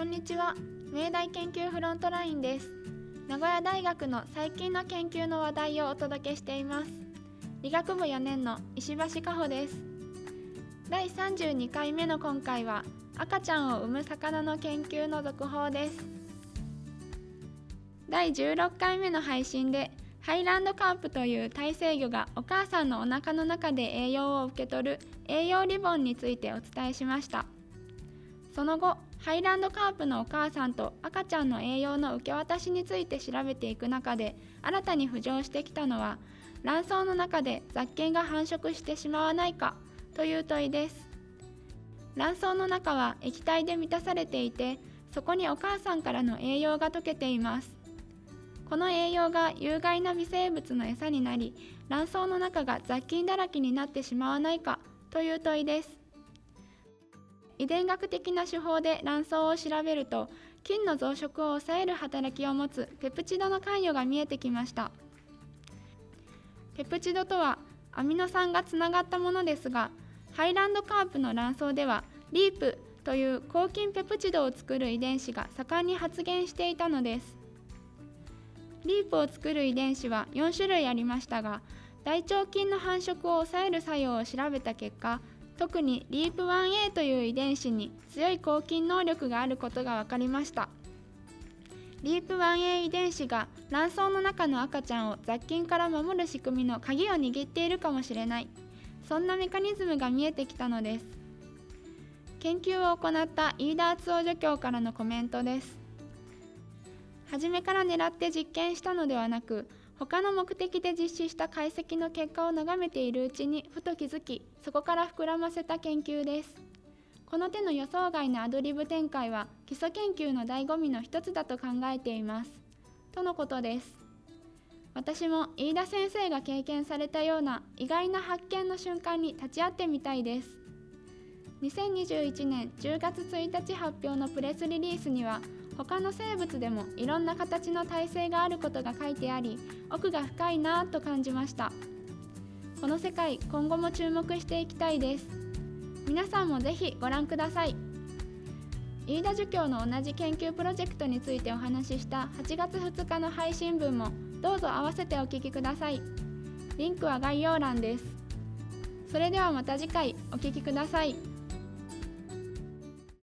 こんにちは。明大研究フロントラインです。名古屋大学の最近の研究の話題をお届けしています。理学部4年の石橋加穂です。第32回目の今回は赤ちゃんを産む魚の研究の続報です。第16回目の配信でハイランドカープという耐性魚がお母さんのお腹の中で栄養を受け取る栄養リボンについてお伝えしました。その後ハイランドカープのお母さんと赤ちゃんの栄養の受け渡しについて調べていく中で新たに浮上してきたのは卵巣の中で雑菌が繁殖してしまわないかという問いです。卵巣の中は液体で満たされていてそこにお母さんからの栄養が溶けています。この栄養が有害な微生物の餌になり卵巣の中が雑菌だらけになってしまわないかという問いです。遺伝学的な手法で卵巣を調べると菌の増殖を抑える働きを持つペプチドの関与が見えてきました。ペプチドとはアミノ酸がつながったものですがハイランドカープの卵巣ではリープという抗菌ペプチドを作る遺伝子が盛んに発現していたのです。リープを作る遺伝子は4種類ありましたが大腸菌の繁殖を抑える作用を調べた結果特にリープ 1A という遺伝子に強い抗菌能力があることが分かりました。リープ 1A 遺伝子が卵巣の中の赤ちゃんを雑菌から守る仕組みの鍵を握っているかもしれない。そんなメカニズムが見えてきたのです。研究を行った飯田敦夫助教からのコメントです。初めから狙って実験したのではなく他の目的で実施した解析の結果を眺めているうちにふと気づきそこから膨らませた研究です。この手の予想外のアドリブ展開は基礎研究の醍醐味の一つだと考えています。とのことです。私も飯田先生が経験されたような意外な発見の瞬間に立ち会ってみたいです。2021年10月1日発表のプレスリリースには他の生物でもいろんな形の体制があることが書いてあり奥が深いなぁと感じました。この世界今後も注目していきたいです。皆さんもぜひご覧ください。飯田助教の同じ研究プロジェクトについてお話しした8月2日の配信分もどうぞ合わせてお聞きください。リンクは概要欄です。それではまた次回お聴きください。